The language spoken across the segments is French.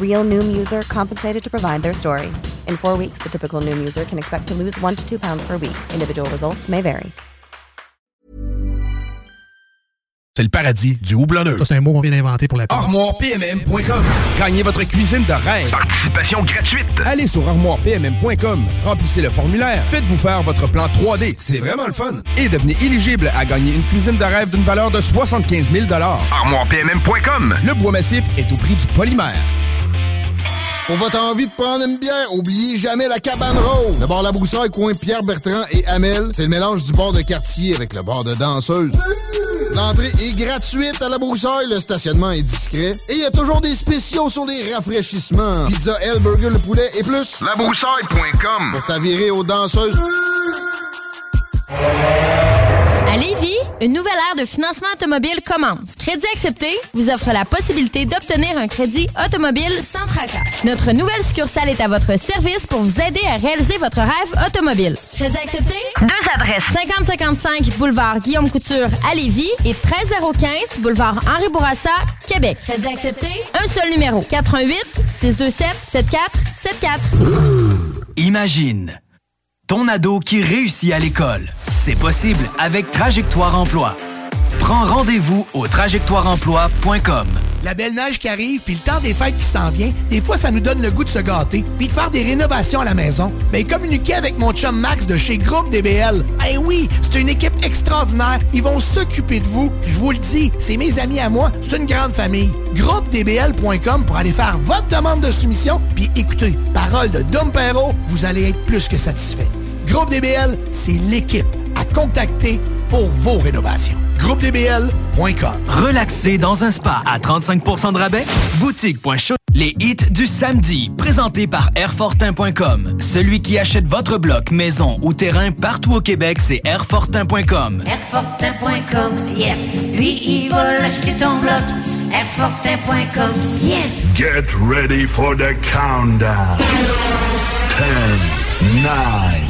Real Noom user compensated to provide their story. In four weeks, the typical Noom user can expect to lose one to two pounds per week. Individual results may vary. C'est le paradis du houblonneux. C'est un mot qu'on vient d'inventer pour la ArmoirePMM.com. Gagnez votre cuisine de rêve. Participation gratuite. Allez sur armoirepmm.com. Remplissez le formulaire. Faites-vous faire votre plan 3D. C'est vraiment le fun. Et devenez éligible à gagner une cuisine de rêve d'une valeur de 75 000 ArmoirePMM.com. Le bois massif est au prix du polymère. Pour votre envie de prendre une bière, oubliez jamais la cabane rose. Le bar La Broussaille, coin Pierre Bertrand et Amel, c'est le mélange du bar de quartier avec le bar de danseuse. L'entrée est gratuite à La Broussaille, le stationnement est discret et il y a toujours des spéciaux sur les rafraîchissements. Pizza, L, burger, le poulet et plus. Labroussaille.com Pour t'avirer aux danseuses. À Lévis, une nouvelle ère de financement automobile commence. Crédit accepté vous offre la possibilité d'obtenir un crédit automobile sans tracas. Notre nouvelle succursale est à votre service pour vous aider à réaliser votre rêve automobile. Crédit accepté? Deux adresses. 5055 boulevard Guillaume Couture à Lévis et 13015 boulevard Henri Bourassa, Québec. Crédit accepté? Un seul numéro. 88 627 7474. Imagine ton ado qui réussit à l'école. C'est possible avec Trajectoire Emploi. Prends rendez-vous au trajectoireemploi.com. La belle neige qui arrive, puis le temps des fêtes qui s'en vient, des fois, ça nous donne le goût de se gâter, puis de faire des rénovations à la maison. Ben, communiquez avec mon chum Max de chez Groupe DBL. Eh oui, c'est une équipe extraordinaire. Ils vont s'occuper de vous. Je vous le dis, c'est mes amis à moi. C'est une grande famille. GroupeDBL.com pour aller faire votre demande de soumission, puis écoutez, parole de Dom Perrault, vous allez être plus que satisfait. Groupe DBL, c'est l'équipe à contacter pour vos rénovations. GroupeDBL.com Relaxer dans un spa à 35% de rabais? Boutique.show. Les hits du samedi, présentés par Airfortin.com. Celui qui achète votre bloc, maison ou terrain partout au Québec, c'est Airfortin.com. Airfortin.com, yes. Lui, il va l'acheter ton bloc. Airfortin.com, yes. Get ready for the countdown. 10, 9,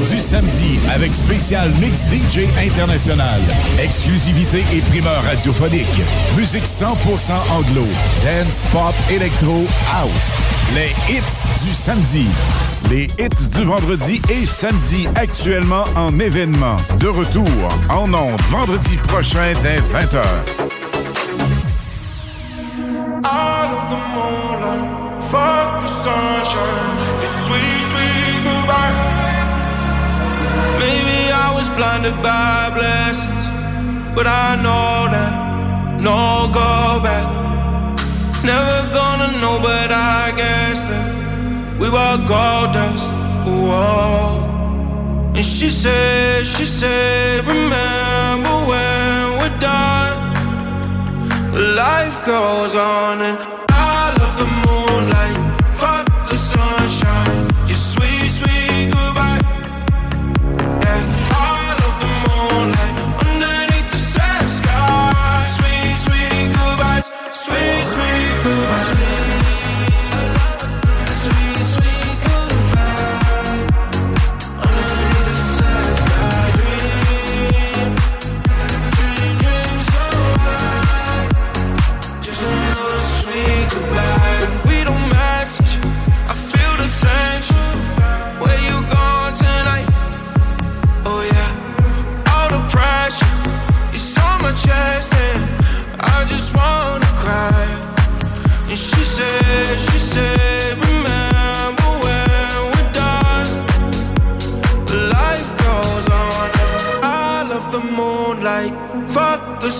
du samedi avec spécial Mix DJ International. Exclusivité et primeur radiophonique. Musique 100% anglo. Dance, pop, électro, house. Les hits du samedi. Les hits du vendredi et samedi actuellement en événement. De retour en ondes vendredi prochain dès 20h. Out of the fuck the sunshine. was blinded by blessings, but I know that no go back. Never gonna know, but I guess that we were gold dust. Whoa. And she said, she said, remember when we're done, life goes on and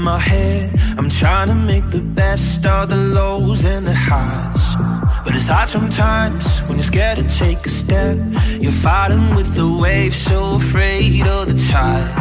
in my head. I'm trying to make the best of the lows and the highs. But it's hard sometimes when you're scared to take a step. You're fighting with the waves, so afraid of the tide.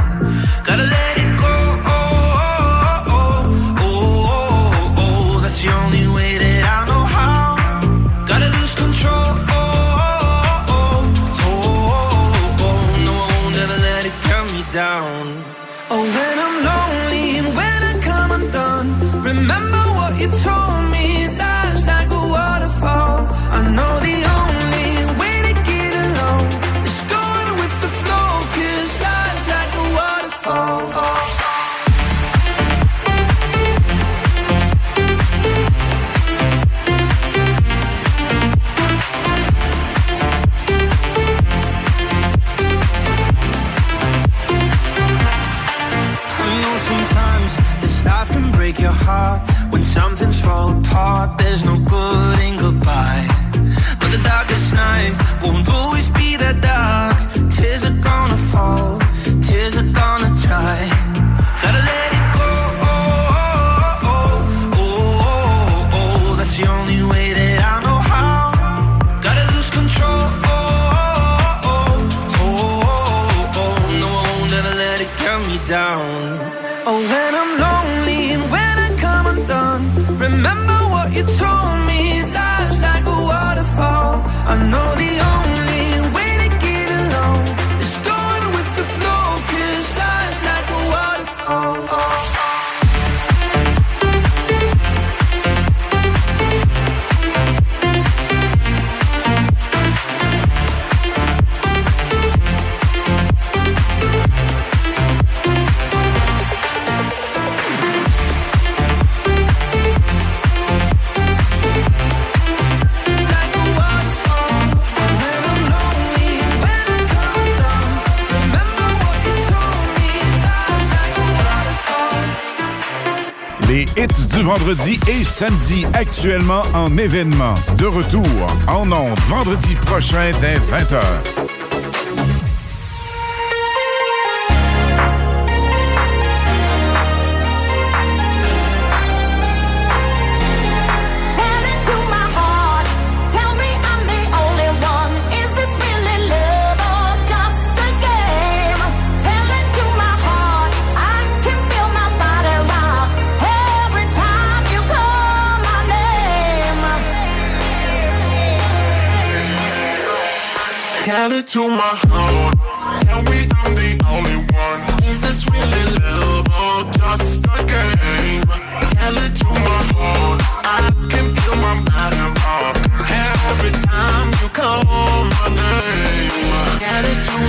vendredi et samedi, actuellement en événement. De retour en ondes vendredi prochain dès 20h. Cali to my heart. Tell me I'm the only one. Is this really love or just a game? Tell it to my heart. I can feel my body rock every time you call my name. Tell it to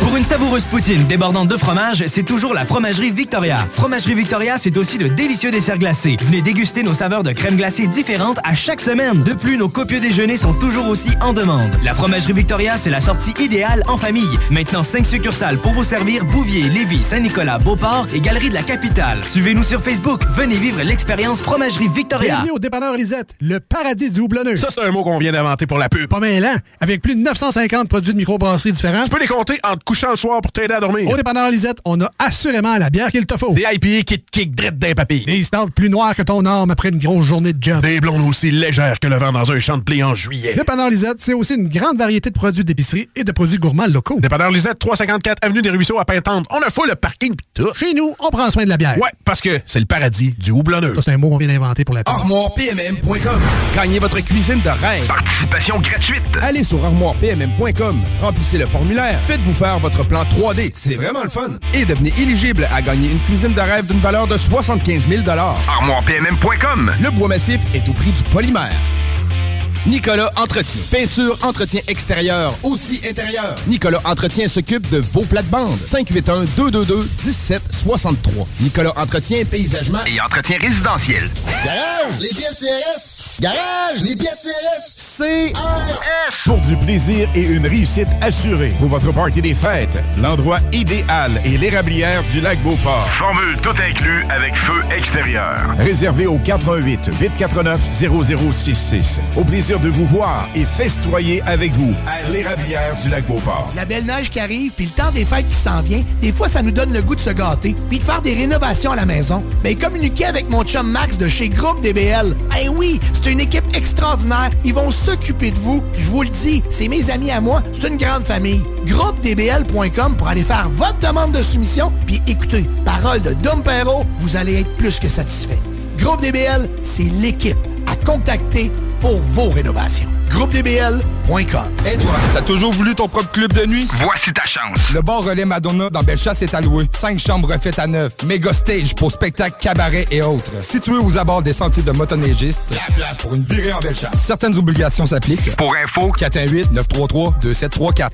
Pour une savoureuse poutine débordante de fromage, c'est toujours la Fromagerie Victoria. Fromagerie Victoria, c'est aussi de délicieux desserts glacés. Venez déguster nos saveurs de crème glacée différentes à chaque semaine. De plus, nos copieux déjeuners sont toujours aussi en demande. La Fromagerie Victoria, c'est la sortie idéale en famille. Maintenant, 5 succursales pour vous servir Bouvier, Lévis, Saint-Nicolas, Beauport et Galerie de la Capitale. Suivez-nous sur Facebook. Venez vivre l'expérience Fromagerie Victoria. Bienvenue au dépanneur Lisette, le paradis du houblonneux. Ça, c'est un mot qu'on vient d'inventer pour la pub. Pas mêlant, avec plus de 950 produits de microbrasserie différents. Tu peux les compter en te couchant le soir pour t'aider à dormir. Au dépanneur Lisette, on a assurément la bière qu'il te faut. Des IPA qui te kick drette d'un papy. Des stouts plus noirs que ton arme après une grosse journée de job. Des blondes aussi légères que le vent dans un champ de blé en juillet. Dépanneur Lisette, c'est aussi une grande variété de produits d'épicerie et de produits gourmands locaux. Dépanneur Lisette, 354 Avenue des Ruisseaux à Pintante. On a fou le parking pis tout. Chez nous, on prend soin de la bière. Ouais, parce que c'est le paradis du houblonneux. Ça, c'est un mot qu'on vient d'inventer pour la. ArmoirePMM.com. Gagnez votre cuisine de rêve. Participation gratuite. Allez sur ArmoirePMM.com. Remplissez le formulaire. Faites-vous faire votre plan 3D. C'est vraiment le fun. Et devenez éligible à gagner une cuisine de rêve d'une valeur de 75 000 ArmoirePMM.com. Le bois massif est au prix du polymère. Nicolas Entretien. Peinture, entretien extérieur, aussi intérieur. Nicolas Entretien s'occupe de vos plates-bandes. 581-222-1763. Nicolas Entretien, paysagement Et entretien résidentiel. Garage, les pièces CRS. Garage, les pièces CRS. CRS. Pour du plaisir et une réussite assurée. Pour votre party des fêtes, l'endroit idéal est l'érablière du lac Beauport. Formule tout inclus avec feu extérieur. Réservé au 88 849 0066. Au plaisir de vous voir et festoyer avec vous à l'érablière du lac Beauport. La belle neige qui arrive, puis le temps des fêtes qui s'en vient, des fois, ça nous donne le goût de se gâter, puis de faire des rénovations à la maison. Ben, communiquez avec mon chum Max de chez Groupe DBL. Eh oui, c'est une équipe extraordinaire. Ils vont s'occuper de vous. Je vous le dis, c'est mes amis à moi. C'est une grande famille. GroupeDBL.com pour aller faire votre demande de soumission, puis écoutez, parole de Dom Perrault, vous allez être plus que satisfait. Groupe DBL, c'est l'équipe à contacter pour vos rénovations. GroupeDBL.com. Et toi, t'as toujours voulu ton propre club de nuit? Voici ta chance. Le bar relais Madonna dans Bellechasse est alloué. Cinq chambres refaites à neuf. Méga stage pour spectacles, cabarets et autres. Situé aux abords des sentiers de motoneigistes. La place pour une virée en Bellechasse. Certaines obligations s'appliquent. Pour info, 418-933-2734.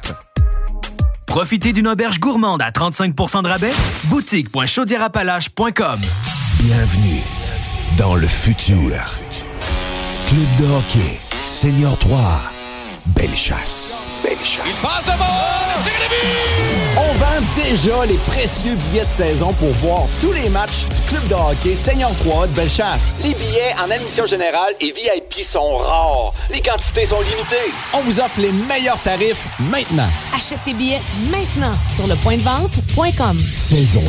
Profitez d'une auberge gourmande à 35% de rabais? Boutique.chaudierapalache.com Bienvenue dans le futur. Club de hockey, Senior 3, Belle Chasse. Belle Chasse. Il passe devant, le tir de but! On vend déjà les précieux billets de saison pour voir tous les matchs du club de hockey Seigneur 3 de Bellechasse. Les billets en admission générale et VIP sont rares. Les quantités sont limitées. On vous offre les meilleurs tarifs maintenant. Achète tes billets maintenant sur le point de vente.com. Saison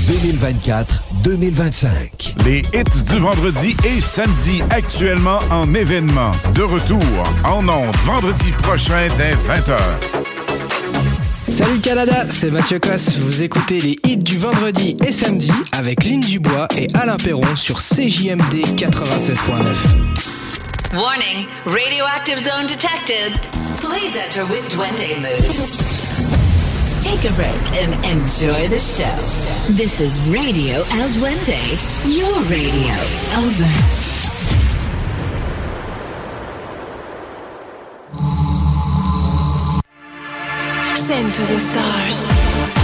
2024-2025. Les hits du vendredi et samedi actuellement en événement. De retour en ondes vendredi prochain dès 20h. Salut Canada, c'est Mathieu Cosse. Vous écoutez les hits du vendredi et samedi avec Lynn Dubois et Alain Perron sur CJMD 96.9. Warning, radioactive zone detected. Please enter with Duende mode. Take a break and enjoy the show. This is Radio El Duende, your radio. Over. Send to the stars.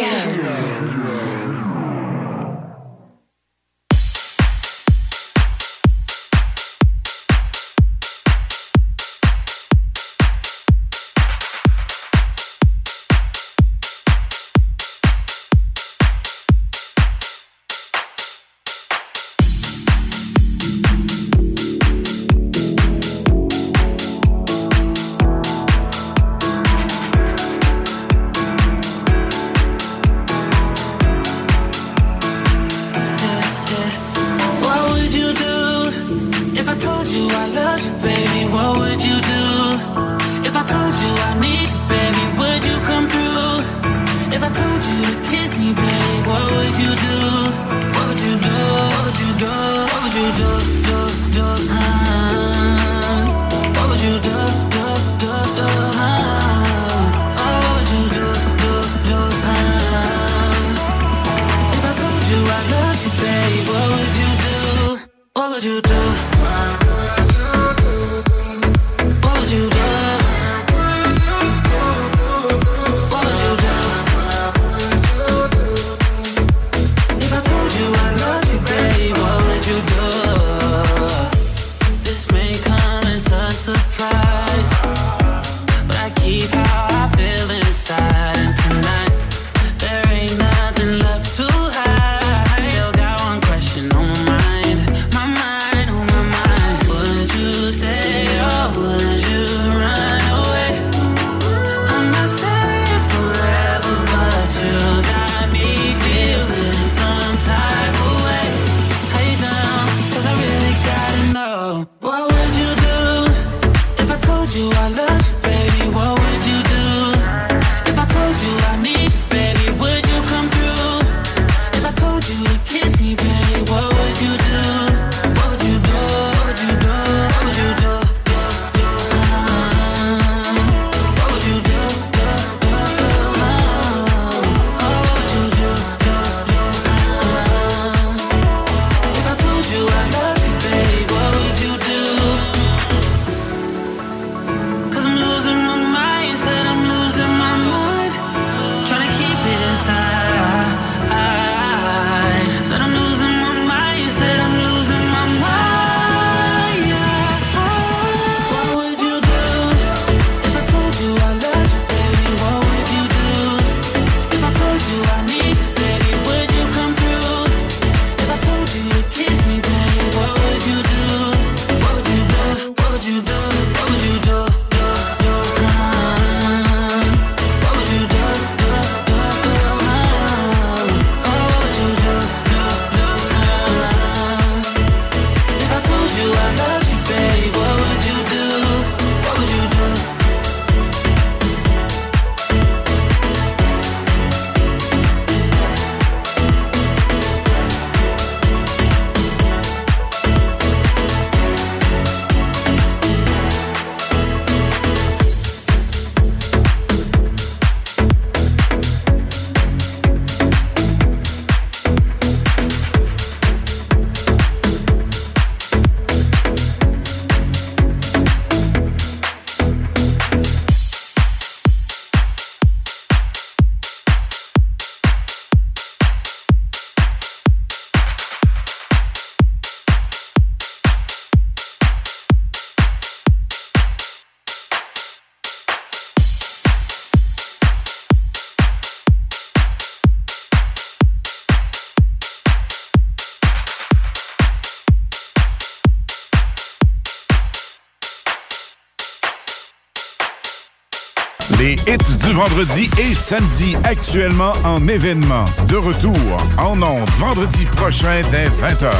Yeah. vendredi et samedi, actuellement en événement. De retour en ondes vendredi prochain dès 20h.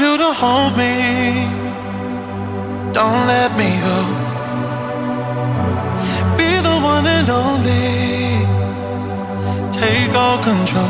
you to hold me. Don't let me go. Be the one and only. Take all control.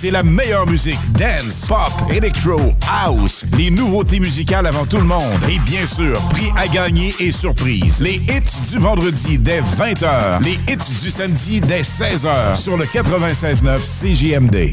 c'est la meilleure musique. Dance, pop, electro, house. Les nouveautés musicales avant tout le monde. Et bien sûr, prix à gagner et surprise. Les hits du vendredi dès 20h. Les hits du samedi dès 16h sur le 96.9 CJMD.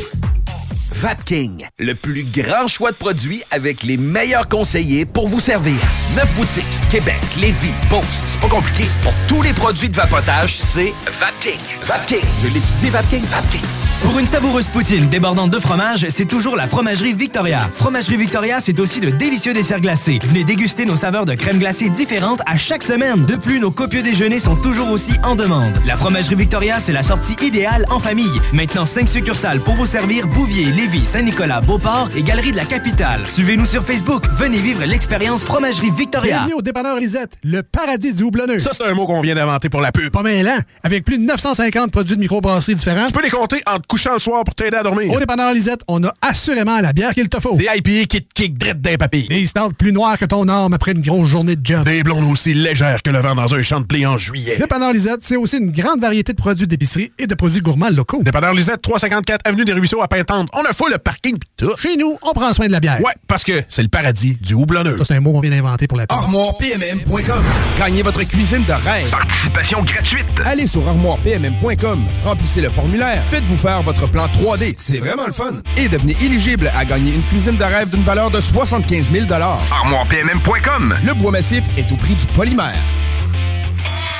Vapking, le plus grand choix de produits avec les meilleurs conseillers pour vous servir. Neuf boutiques, Québec, Lévis, Beauce, c'est pas compliqué. Pour tous les produits de vapotage, c'est Vapking. Vapking, je l'étudie, Vapking, Vapking. Pour une savoureuse poutine débordante de fromage, c'est toujours la Fromagerie Victoria. Fromagerie Victoria, c'est aussi de délicieux desserts glacés. Venez déguster nos saveurs de crème glacée différentes à chaque semaine. De plus, nos copieux déjeuners sont toujours aussi en demande. La Fromagerie Victoria, c'est la sortie idéale en famille. Maintenant, 5 succursales pour vous servir Bouvier, Lévis, Saint-Nicolas, Beauport et Galerie de la Capitale. Suivez-nous sur Facebook. Venez vivre l'expérience Fromagerie Victoria. Bienvenue au dépanneur Lisette, le paradis du houblonneux. Ça, c'est un mot qu'on vient d'inventer pour la pub. Pas mêlant, avec plus de 950 produits de microbrasserie différents. Tu peux les compter en te couchant le soir pour t'aider à dormir. Au dépanneur Lisette, on a assurément la bière qu'il te faut. Des IPA qui te kick drette d'un papy. Des stouts plus noirs que ton arme après une grosse journée de job. Des blondes aussi légères que le vent dans un champ de blé en juillet. Dépanneur Lisette, c'est aussi une grande variété de produits d'épicerie et de produits gourmands locaux. Dépanneur Lisette, 354 Avenue des Ruisseaux à Pintante. On a full le parking pis tout. Chez nous, on prend soin de la bière. Ouais, parce que c'est le paradis du houblonneux. Ça, c'est un mot qu'on vient d'inventer pour la. ArmoirePMM.com. Gagnez votre cuisine de rêve. Participation gratuite. Allez sur ArmoirePMM.com. Remplissez le formulaire. Faites-vous faire votre plan 3D. C'est vraiment le fun. Et devenez éligible à gagner une cuisine de rêve d'une valeur de 75 000 ArmoirePMM.com. Le bois massif est au prix du polymère.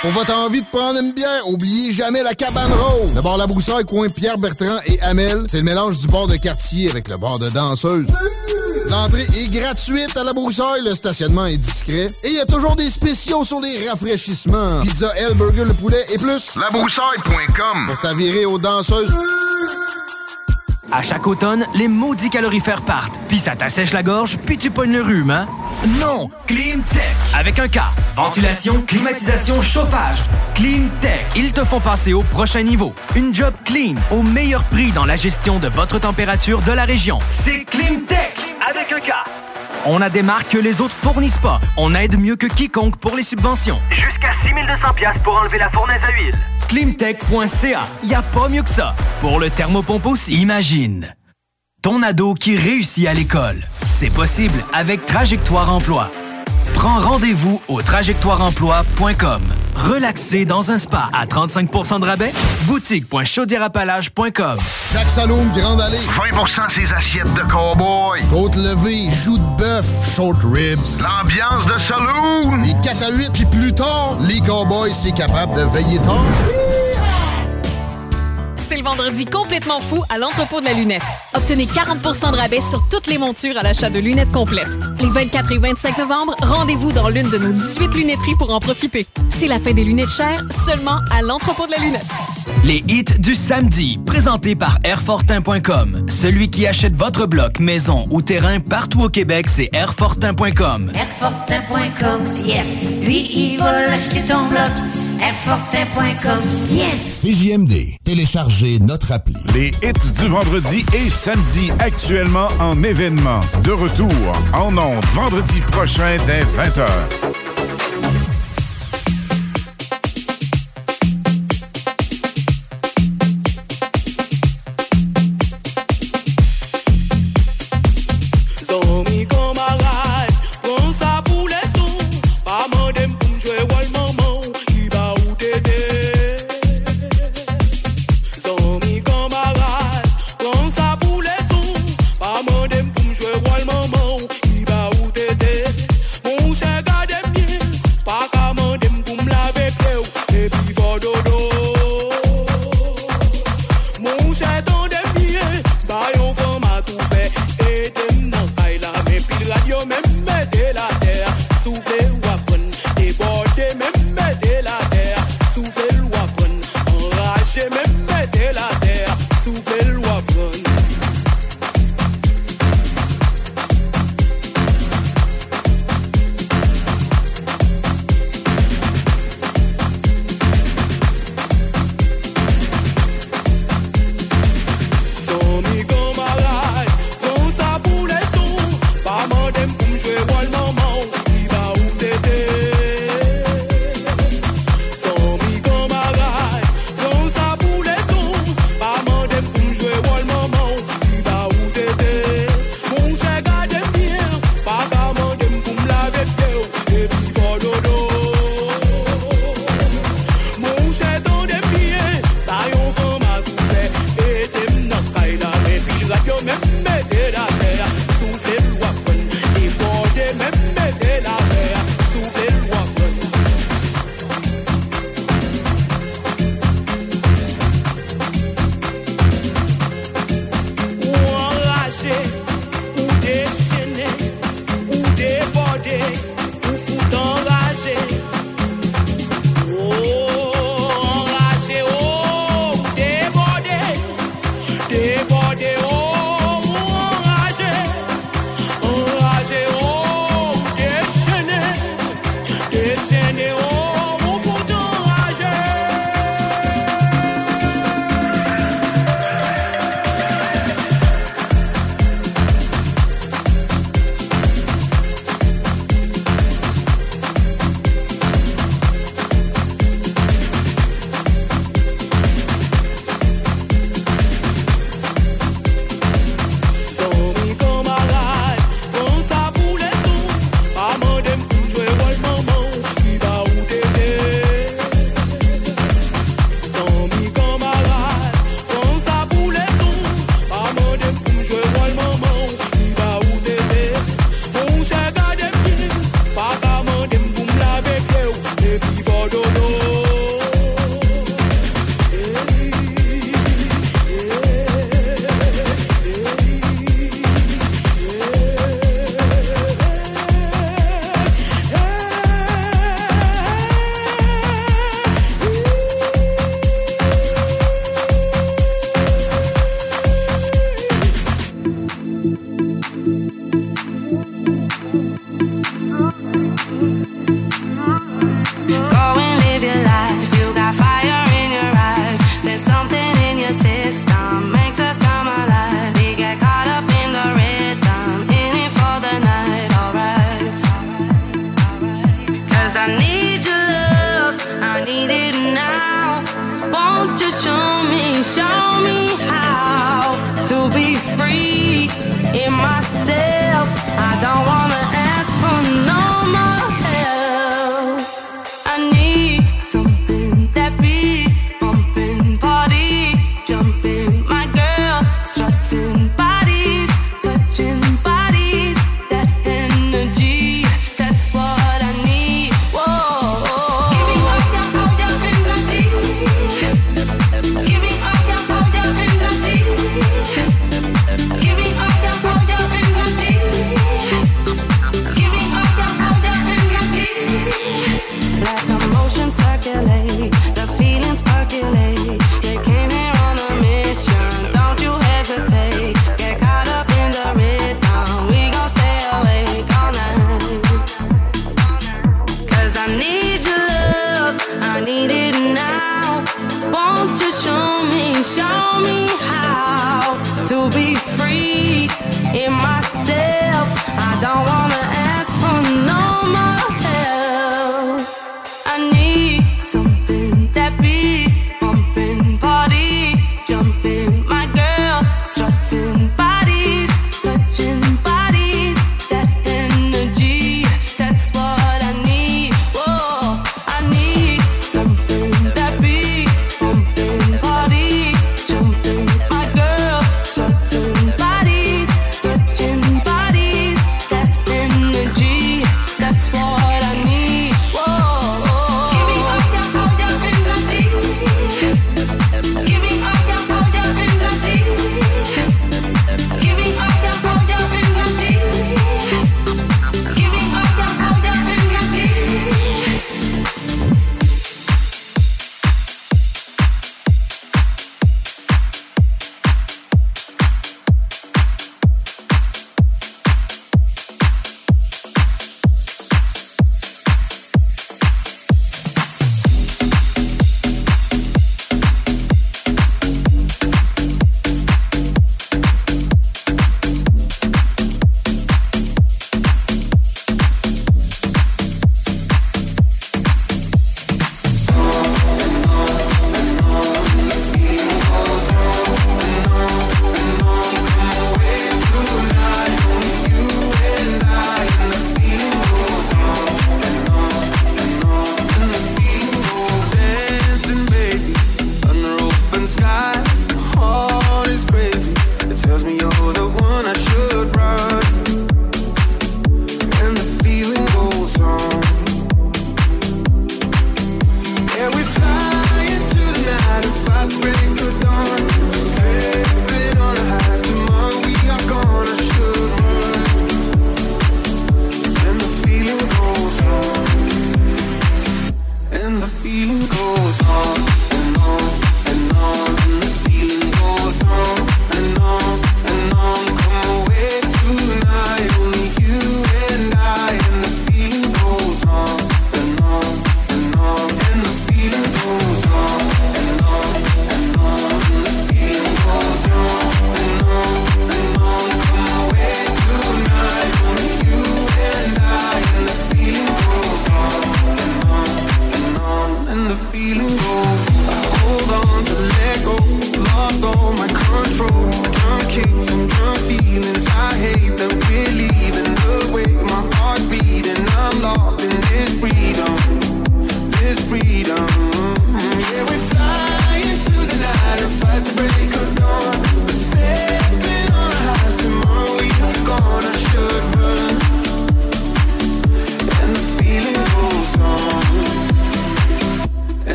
Pour votre envie de prendre une bière, oubliez jamais la cabane rose. Le bar La Broussaille, coin Pierre Bertrand et Amel, c'est le mélange du bar de quartier avec le bar de danseuse. L'entrée est gratuite à La Broussaille, le stationnement est discret et il y a toujours des spéciaux sur les rafraîchissements. Pizza L, burger, le poulet et plus. Labroussaille.com. Pour t'avirer aux danseuses. À chaque automne, les maudits calorifères partent, puis ça t'assèche la gorge, puis tu pognes le rhume, hein? Non! Climtech! Avec un K. Ventilation, climatisation, chauffage. Climtech. Ils te font passer au prochain niveau. Une job clean, au meilleur prix dans la gestion de votre température de la région. C'est Climtech! Avec un K. On a des marques que les autres fournissent pas. On aide mieux que quiconque pour les subventions. Jusqu'à 6200 pièces pour enlever la fournaise à huile. Climtech.ca. Y a pas mieux que ça. Pour le thermopompe aussi, imagine. Ton ado qui réussit à l'école. C'est possible avec Trajectoire Emploi. Prends rendez-vous au trajectoireemploi.com. Relaxer dans un spa à 35% de rabais. Boutique.chaudierapalage.com. Chaque saloon Grande Allée. 20% ses assiettes de cowboy. Côte levée, joues de bœuf, short ribs. L'ambiance de saloon. Les 4 à 8, puis plus tard, les cowboys, c'est capable de veiller tard. C'est le vendredi complètement fou à l'entrepôt de la lunette. Obtenez 40% de rabais sur toutes les montures à l'achat de lunettes complètes. Les 24 et 25 novembre, rendez-vous dans l'une de nos 18 lunetteries pour en profiter. C'est la fin des lunettes chères seulement à l'entrepôt de la lunette. Les hits du samedi, présentés par Airfortin.com. Celui qui achète votre bloc, maison ou terrain partout au Québec, c'est Airfortin.com. Airfortin.com, yes. Lui, il va l'acheter ton bloc. Airfortin.com, yes. CJMD. Téléchargez notre appli. Les hits du vendredi et samedi actuellement en événement. De retour en ondes vendredi prochain dès 20h. Pas mandem pour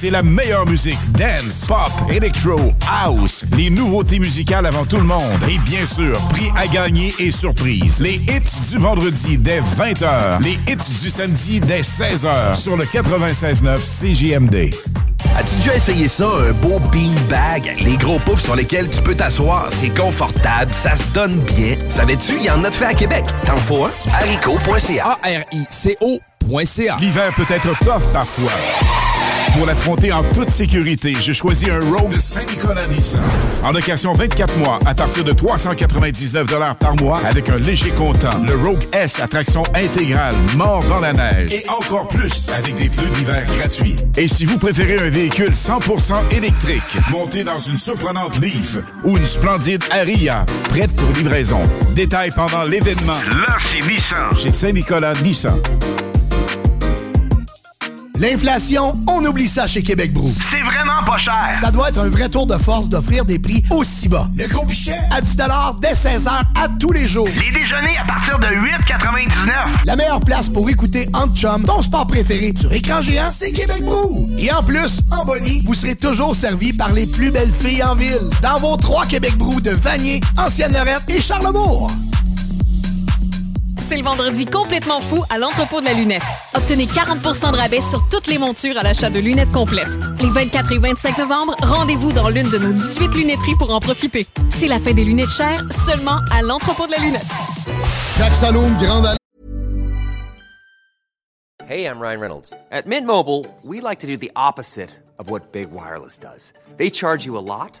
c'est la meilleure musique. Dance, pop, electro, house. Les nouveautés musicales avant tout le monde. Et bien sûr, prix à gagner et surprise. Les hits du vendredi dès 20h. Les hits du samedi dès 16h sur le 96.9 CJMD. As-tu déjà essayé ça, un beau beanbag? Les gros poufs sur lesquels tu peux t'asseoir, c'est confortable, ça se donne bien. Savais-tu, il y en a de fait à Québec. T'en faut un? haricot.ca. A-R-I-C-O.ca. L'hiver peut être tough parfois. Pour l'affronter en toute sécurité, je choisis un Rogue de Saint-Nicolas Nissan. En location 24 mois, à partir de 399 par mois, avec un léger comptant. Le Rogue S, attraction intégrale, mort dans la neige. Et encore plus, avec des pneus d'hiver gratuits. Et si vous préférez un véhicule 100% électrique, monté dans une surprenante Leaf ou une splendide Aria, prête pour livraison. Détails pendant l'événement. Là, c'est Nissan. Chez Saint-Nicolas Nissan. L'inflation, on oublie ça chez Québec Brou. C'est vraiment pas cher. Ça doit être un vrai tour de force d'offrir des prix aussi bas. Le gros pichet à 10 dès 16h à tous les jours. Les déjeuners à partir de 8,99. La meilleure place pour écouter Ant Chum, ton sport préféré sur écran géant, c'est Québec Brou. Et en plus, en bonnie, vous serez toujours servi par les plus belles filles en ville. Dans vos trois Québec Brou de Vanier, Ancienne-Lorette et Charlebourg. C'est le vendredi complètement fou à l'entrepôt de la lunette. Obtenez 40 de rabais sur toutes les montures à l'achat de lunettes complètes. Les 24 et 25 novembre, rendez-vous dans l'une de nos 18 lunetteries pour en profiter. C'est la fin des lunettes chères seulement à l'entrepôt de la lunette. Chaque saloon grande allée. Hey, I'm Ryan Reynolds. At Mint Mobile, we like to do the opposite of what Big Wireless does. They charge you a lot,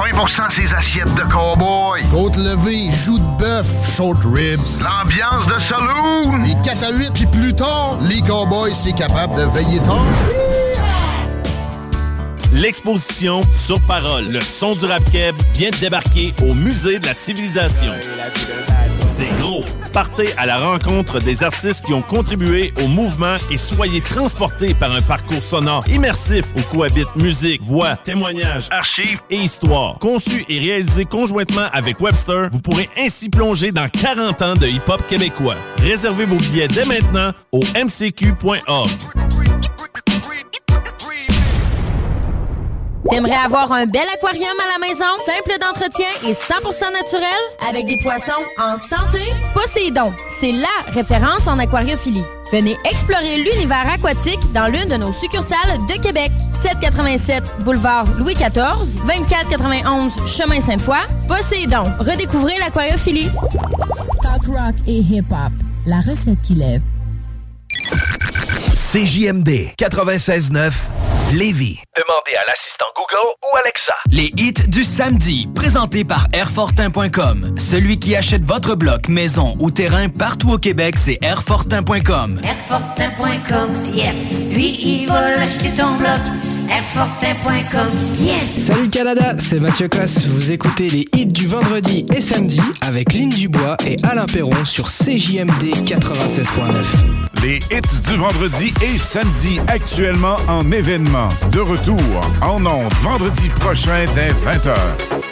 20% ses assiettes de cowboy. Côte levée, joues de bœuf, short ribs. L'ambiance de saloon. Les 4 à 8, puis plus tard, les cowboys, c'est capable de veiller tard. L'exposition Sur Parole, le son du rap keb vient de débarquer au Musée de la Civilisation. Partez à la rencontre des artistes qui ont contribué au mouvement et soyez transportés par un parcours sonore immersif où cohabitent musique, voix, témoignages, archives et histoire. Conçu et réalisé conjointement avec Webster, vous pourrez ainsi plonger dans 40 ans de hip-hop québécois. Réservez vos billets dès maintenant au mcq.org. T'aimerais avoir un bel aquarium à la maison, simple d'entretien et 100% naturel, avec des poissons en santé? Poséidon, c'est LA référence en aquariophilie. Venez explorer l'univers aquatique dans l'une de nos succursales de Québec. 787 boulevard Louis XIV, 2491 chemin Sainte-Foy. Poséidon, redécouvrez l'aquariophilie. Talk rock et hip-hop, la recette qui lève. CJMD 96.9 Lévis. Demandez à l'assistant Google ou Alexa. Les hits du samedi, présentés par Airfortin.com. Celui qui achète votre bloc, maison ou terrain partout au Québec, c'est Airfortin.com. Airfortin.com, yes. Lui, il va l'acheter ton bloc. Yes. Salut Canada, c'est Mathieu Cosse. Vous écoutez les hits du vendredi et samedi avec Lynn Dubois et Alain Perron sur CJMD 96.9. Les hits du vendredi et samedi actuellement en événement. De retour en ondes vendredi prochain dès 20h.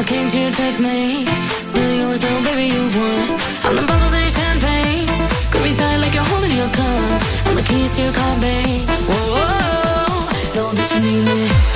Mama, can't you take me? Still yours, though, baby, you've won. I'm the bubbles in your champagne. Grip me tight like you're holding your cup. I'm the keys to your car, babe. Whoa, -oh -oh. know that you need me.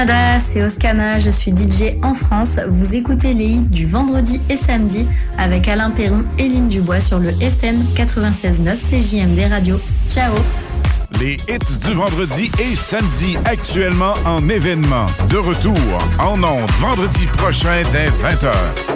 Canada, c'est Oscana, je suis DJ en France. Vous écoutez les hits du vendredi et samedi avec Alain Perron et Lynn Dubois sur le FM 96.9 CJMD Radio. Ciao les hits du vendredi et samedi actuellement en événement. De retour en ondes vendredi prochain dès 20h.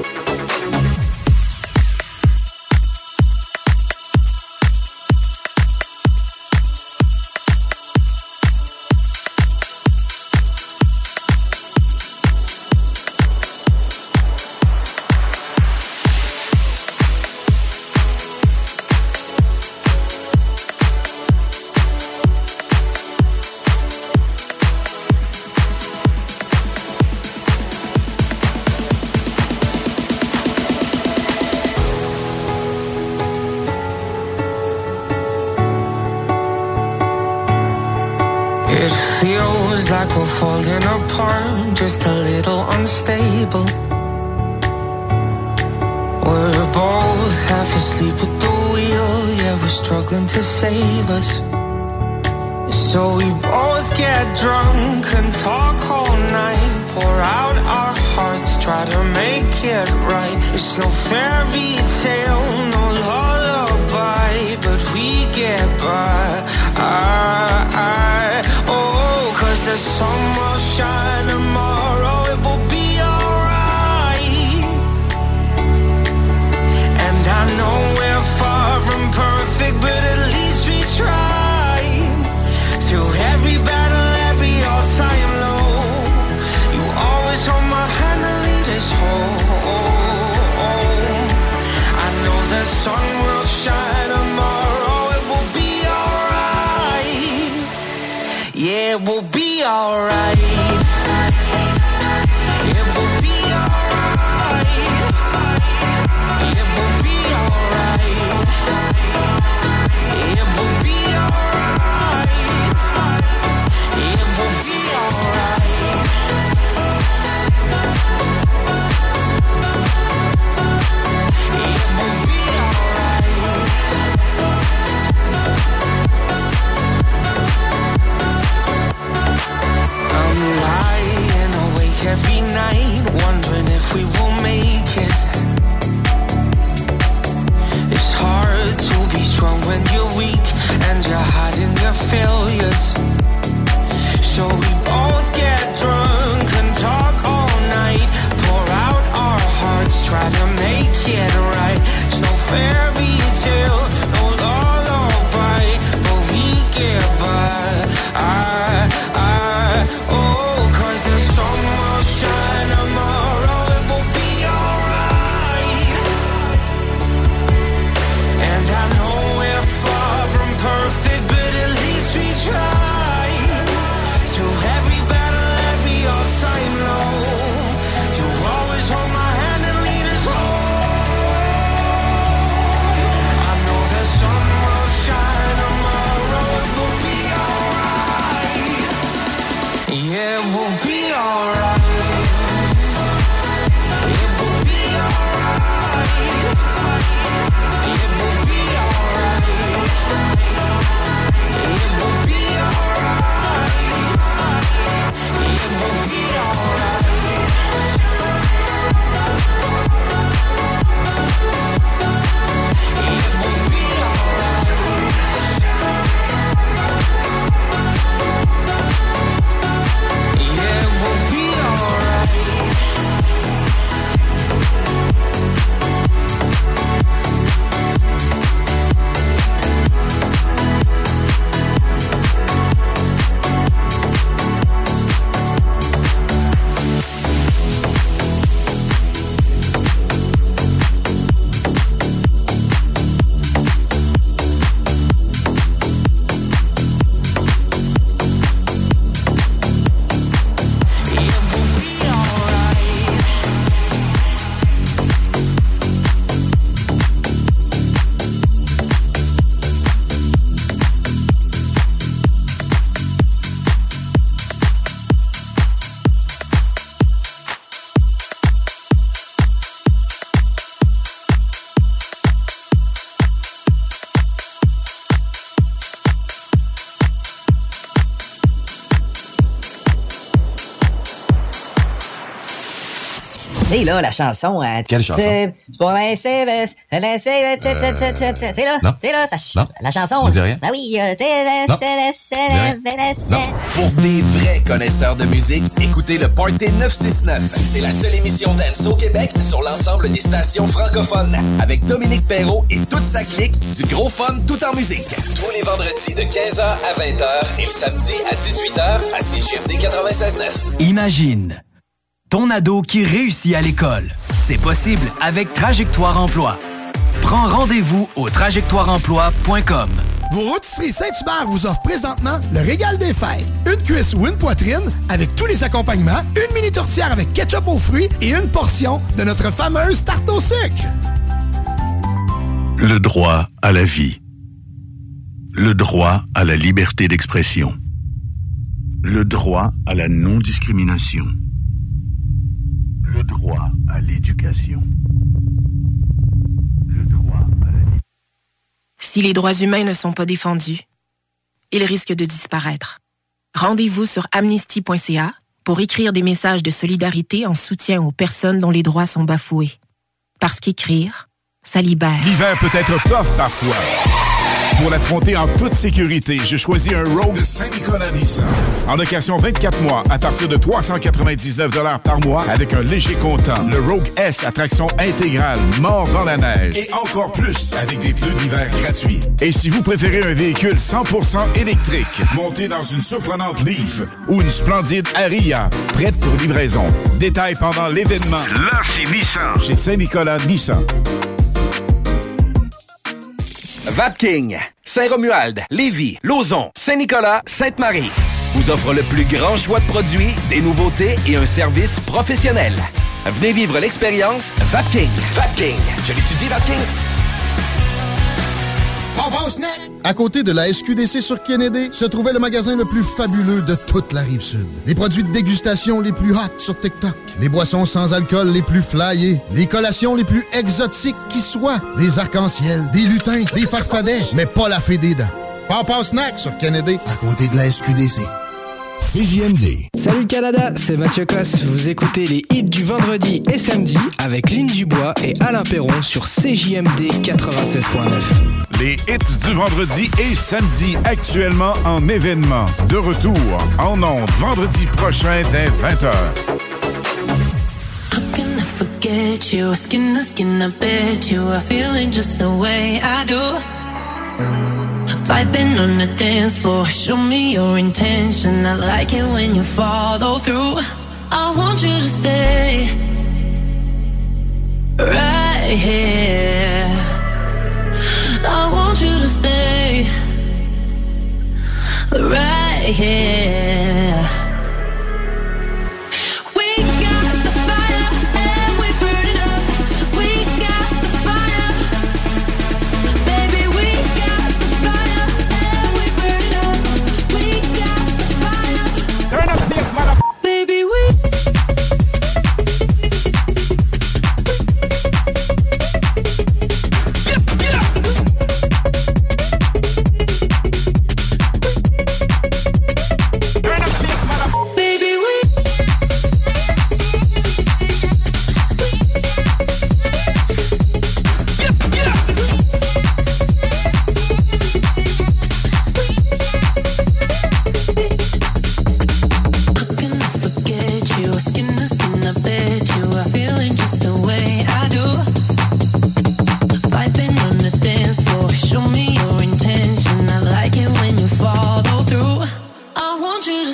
Sais, là, la chanson. euh, Quelle chanson? c'est Pour tu sais, là, sais, là, ça, Non. la chanson. Me dis rien. Ah oui. Pour des vrais connaisseurs de musique, écoutez le Party 969. C'est la seule émission dance au Québec sur l'ensemble des stations francophones. Avec Dominique Perrault et toute sa clique, du gros fun tout en musique. Tous les vendredis de 15h à 20h et le samedi à 18h à CGMD 96.9. Imagine ton ado qui réussit à l'école. C'est possible avec Trajectoire Emploi. Prends rendez-vous au trajectoireemploi.com. Vos rôtisseries Saint-Hubert vous offrent présentement le régal des fêtes. Une cuisse ou une poitrine avec tous les accompagnements, une mini tourtière avec ketchup aux fruits et une portion de notre fameuse tarte au sucre. Le droit à la vie. Le droit à la liberté d'expression. Le droit à la non-discrimination. Le droit à l'éducation. Si les droits humains ne sont pas défendus, ils risquent de disparaître. Rendez-vous sur amnesty.ca pour écrire des messages de solidarité en soutien aux personnes dont les droits sont bafoués. Parce qu'écrire, ça libère. L'hiver peut être tough parfois. Pour l'affronter en toute sécurité, j'ai choisi un Rogue de Saint-Nicolas Nissan. En location 24 mois à partir de 399 par mois avec un léger comptant. Le Rogue S à traction intégrale, mort dans la neige. Et encore plus avec des pneus d'hiver gratuits. Et si vous préférez un véhicule 100% électrique, monté dans une surprenante Leaf ou une splendide Aria, prête pour livraison. Détails pendant l'événement. Là, c'est Nissan. Chez Saint-Nicolas Nissan. Vapking, Saint-Romuald, Lévis, Lauson, Saint-Nicolas, Sainte-Marie vous offre le plus grand choix de produits, des nouveautés et un service professionnel. Venez vivre l'expérience Vapking. Vapking. Je l'étudie, Vapking. À côté de la SQDC sur Kennedy, se trouvait le magasin le plus fabuleux de toute la rive sud. Les produits de dégustation les plus hot sur TikTok, les boissons sans alcool les plus flyées, les collations les plus exotiques qui soient, des arcs-en-ciel, des lutins, des farfadets, mais pas la fée des dents. Papa Snack sur Kennedy, à côté de la SQDC. CJMD. Salut le Canada, c'est Mathieu Cosse. Vous écoutez les hits du vendredi et samedi avec Lynn Dubois et Alain Perron sur CJMD 96.9. Les hits du vendredi et samedi actuellement en événement. De retour en ondes vendredi prochain dès 20h. can I forget you? Skin to skin, I bet you are feeling just the way I do. Vibing on the dance floor, show me your intention. I like it when you follow through. I want you to stay right here. I want you to stay right here.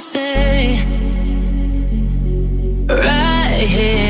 stay right here.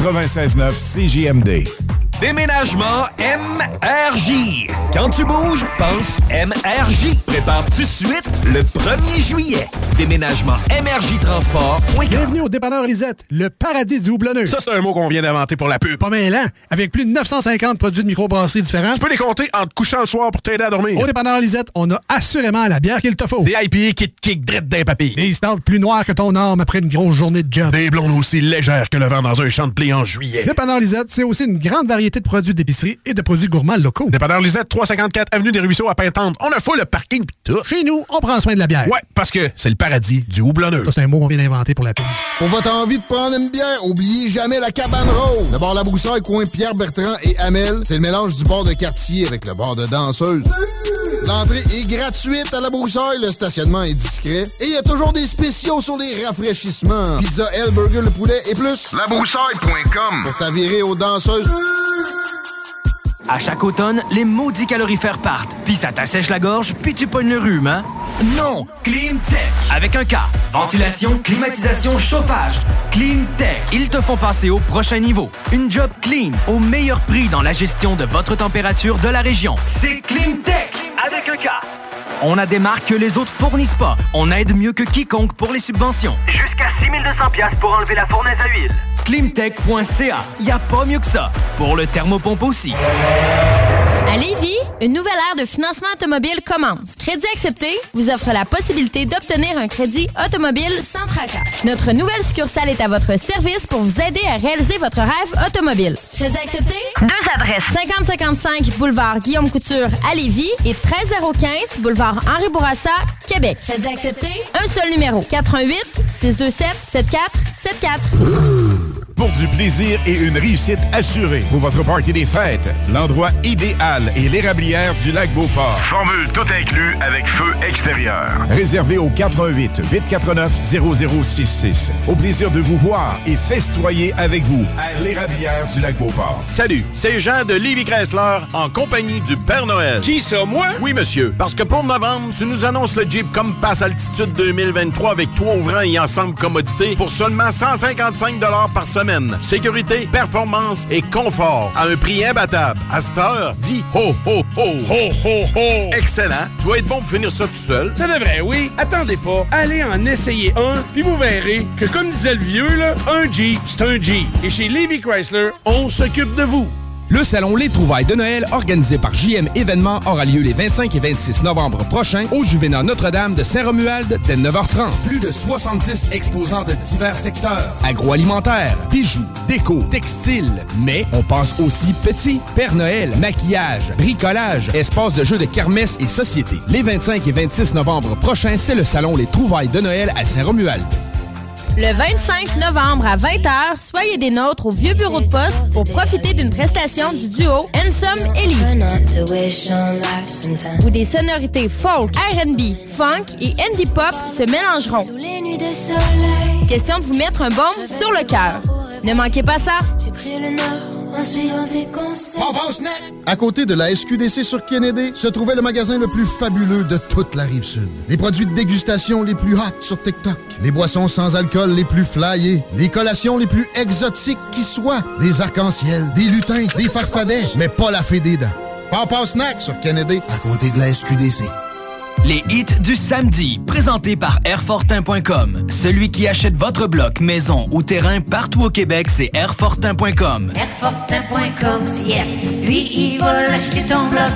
96.9 CJMD. Déménagement MRJ. Quand tu bouges, pense MRJ. Prépare tout de suite le 1er juillet. Déménagement MRJ Transport. Bienvenue au dépanneur Lisette, le paradis du houblonneux. Ça, c'est un mot qu'on vient d'inventer pour la pub. Pas mêlant, avec plus de 950 produits de microbrasserie différents. Tu peux les compter en te couchant le soir pour t'aider à dormir. Au dépanneur Lisette, on a assurément la bière qu'il te faut. Des IPA qui te kick drette d'un papy. Des stouts plus noirs que ton arme après une grosse journée de job. Des blondes aussi légères que le vent dans un champ de blé en juillet. Dépanneur Lisette, c'est aussi une grande variété de produits d'épicerie et de produits gourmands locaux. Dépanneur Lisette, 354 Avenue des Ruisseaux à Pintante. On a fou le parking pis tout. Chez nous, on prend soin de la bière. Ouais, parce que c'est le paradis du houblonneux. Ça, c'est un mot qu'on vient d'inventer pour la pub. Pour votre envie de prendre une bière, oubliez jamais la cabane rose. Le bar La Broussaille, coin Pierre Bertrand et Amel, c'est le mélange du bar de quartier avec le bar de danseuse. L'entrée est gratuite à La Broussaille, le stationnement est discret et il y a toujours des spéciaux sur les rafraîchissements. Pizza, L, burger, le poulet et plus. Labroussaille.com Pour t'avirer aux danseuses. À chaque automne, les maudits calorifères partent, puis ça t'assèche la gorge, puis tu pognes le rhume, hein? Non! Climtech! Avec un K. Ventilation, climatisation, chauffage. Climtech. Ils te font passer au prochain niveau. Une job clean, au meilleur prix dans la gestion de votre température de la région. C'est Climtech! Avec un K. On a des marques que les autres fournissent pas. On aide mieux que quiconque pour les subventions. Jusqu'à 6200 pièces pour enlever la fournaise à huile. Climtech.ca. Y a pas mieux que ça. Pour le thermopompe aussi. À Lévis, une nouvelle ère de financement automobile commence. Crédit accepté vous offre la possibilité d'obtenir un crédit automobile sans tracas. Notre nouvelle succursale est à votre service pour vous aider à réaliser votre rêve automobile. Crédit accepté? Deux adresses. 5055 boulevard Guillaume Couture à Lévis et 13015 boulevard Henri Bourassa, Québec. Crédit accepté? Un seul numéro. 88 627 7474. Pour du plaisir et une réussite assurée pour votre party des fêtes, l'endroit idéal est l'érablière du lac Beauport. Formule tout inclus avec feu extérieur. Réservé au 88 849 0066. Au plaisir de vous voir et festoyer avec vous à l'érablière du lac Beauport. Salut, c'est Jean de Livy Chrysler en compagnie du Père Noël. Qui ça, moi? Oui, monsieur. Parce que pour novembre, tu nous annonces le Jeep Compass Altitude 2023 avec trois ouvrants et ensemble commodité pour seulement 155 par semaine. Sécurité, performance et confort à un prix imbattable. À cette heure, dis ho, ho, ho. Ho, ho, ho. Excellent. Tu vas être bon pour finir ça tout seul. Ça devrait, oui. Attendez pas. Allez en essayer un, puis vous verrez que, comme disait le vieux, là, un Jeep, c'est un Jeep. Et chez Levy Chrysler, on s'occupe de vous. Le salon Les Trouvailles de Noël, organisé par JM Événements, aura lieu les 25 et 26 novembre prochains au Juvénat Notre-Dame de Saint-Romuald dès 9h30. Plus de 70 exposants de divers secteurs. Agroalimentaire, bijoux, déco, textile. Mais on pense aussi petit. Père Noël, maquillage, bricolage, espace de jeux de kermesse et société. Les 25 et 26 novembre prochains, c'est le salon Les Trouvailles de Noël à Saint-Romuald. Le 25 novembre à 20h, soyez des nôtres au vieux bureau de poste pour profiter d'une prestation du duo Ensom Ellie. Où des sonorités folk, R&B, funk et indie pop se mélangeront. Question de vous mettre un baume sur le cœur. Ne manquez pas ça. À côté de la SQDC sur Kennedy, se trouvait le magasin le plus fabuleux de toute la rive sud. Les produits de dégustation les plus hot sur TikTok. Les boissons sans alcool les plus flyées. Les collations les plus exotiques qui soient. Des arcs-en-ciel, des lutins, des farfadets, mais pas la fée des dents. Papa Snack sur Kennedy, à côté de la SQDC. Les hits du samedi, présentés par Airfortin.com. Celui qui achète votre bloc, maison ou terrain partout au Québec, c'est Airfortin.com. Airfortin.com, yes. Lui, il va l'acheter ton bloc.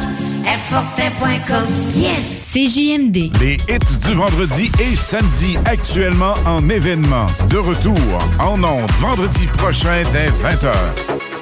Airfortin.com, yes. CJMD. Les hits du vendredi et samedi actuellement en événement. De retour en ondes vendredi prochain dès 20h.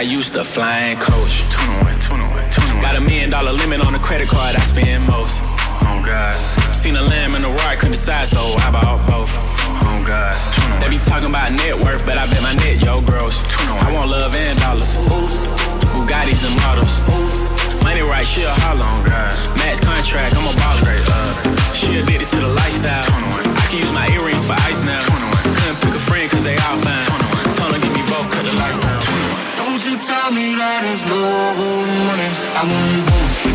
I used to fly me that it's love or money. I want both.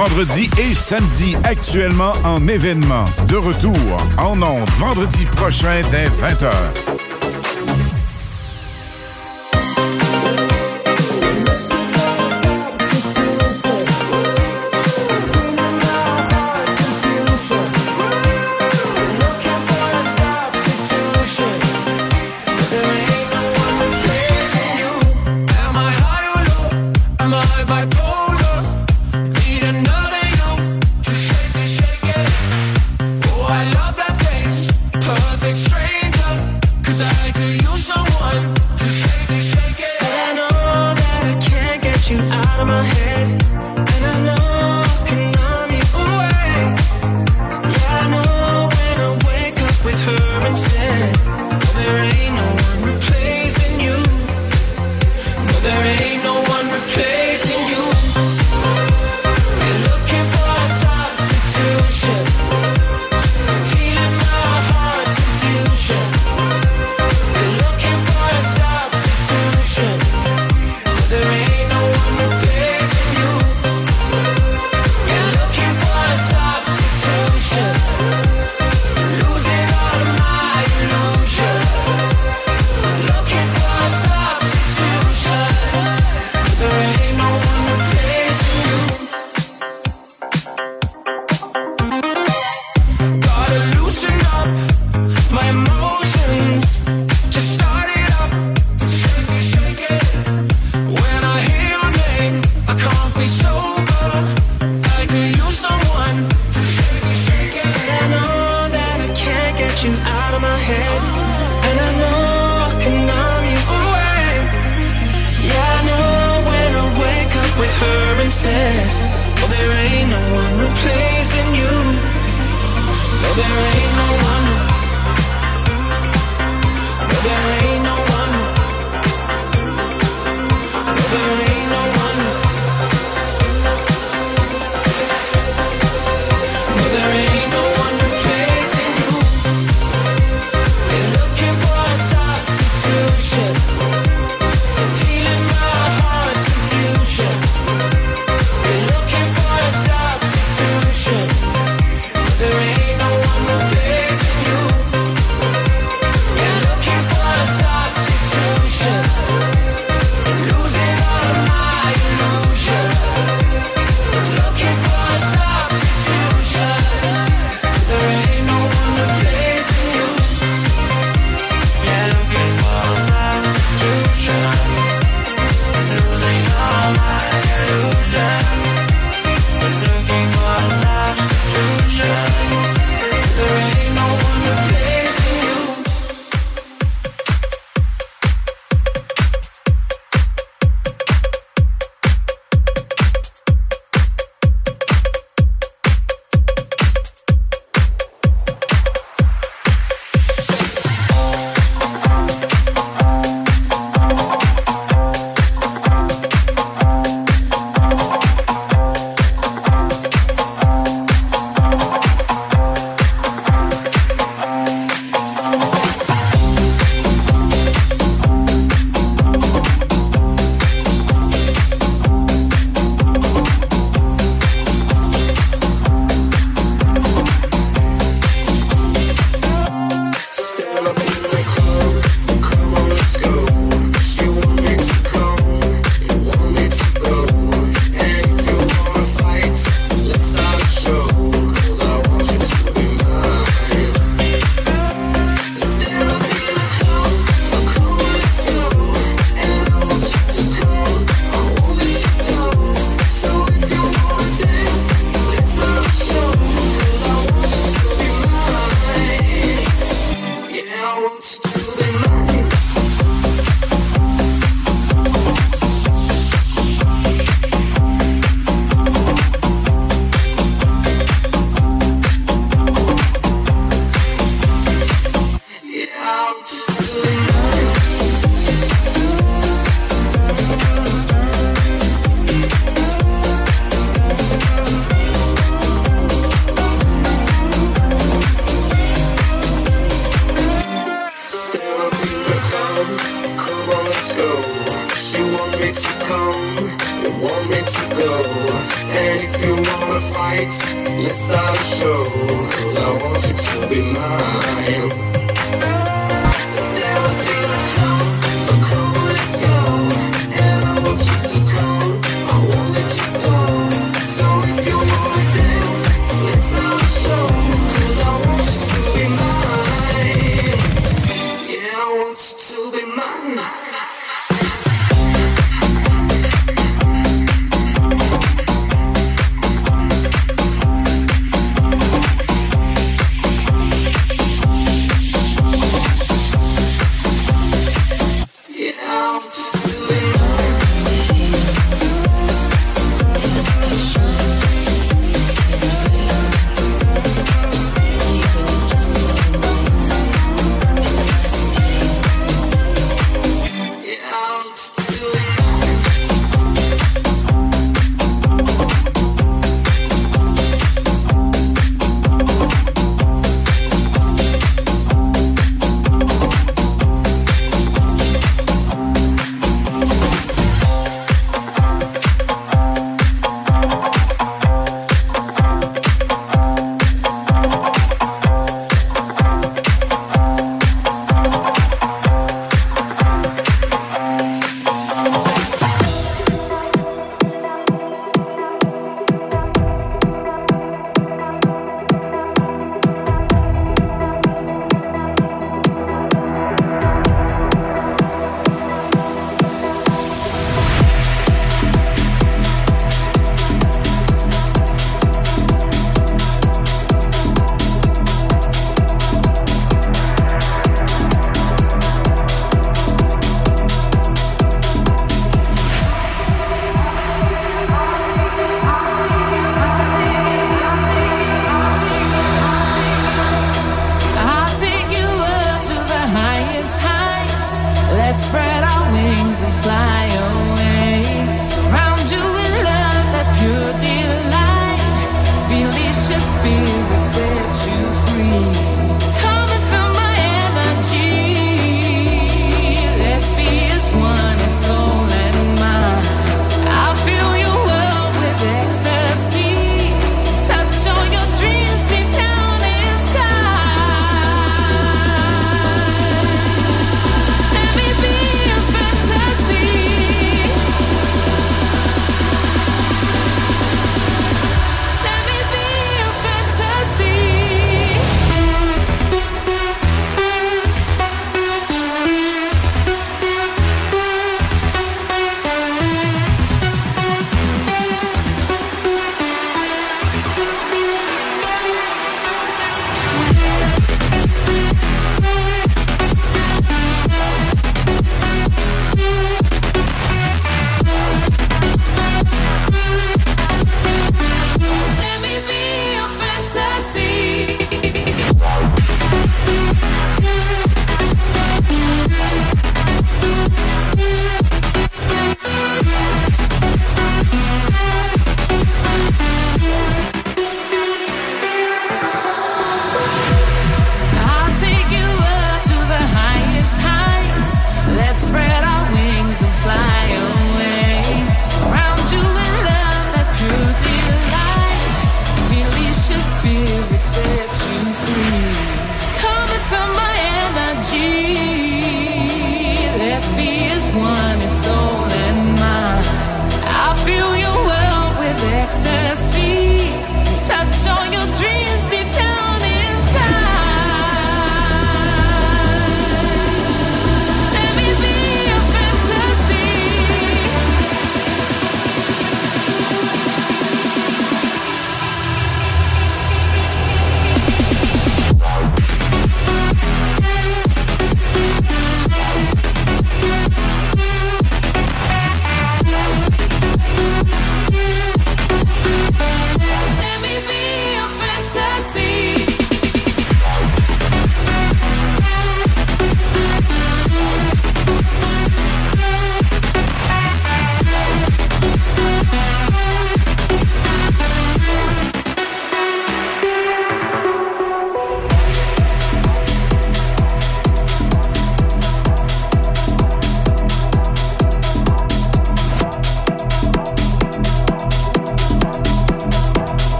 vendredi et samedi, actuellement en événement. De retour en ondes vendredi prochain dès 20h.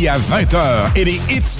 Vendredi à 20h et les hits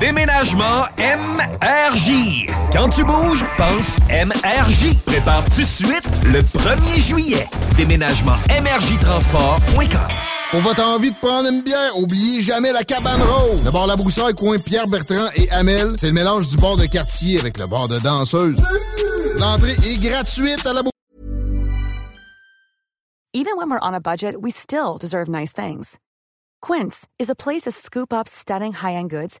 Déménagement MRJ. Quand tu bouges, pense MRJ. Prépare tout de suite le 1er juillet. Déménagement MRJTransport.com. Pour votre envie de prendre une bière, oubliez jamais la cabane rose. Le bar La Broussaille, coin Pierre-Bertrand et Amel, c'est le mélange du bar de quartier avec le bar de danseuse. L'entrée est gratuite à la Even when we're on a budget, we still deserve nice things. Quince is a place to scoop up stunning high-end goods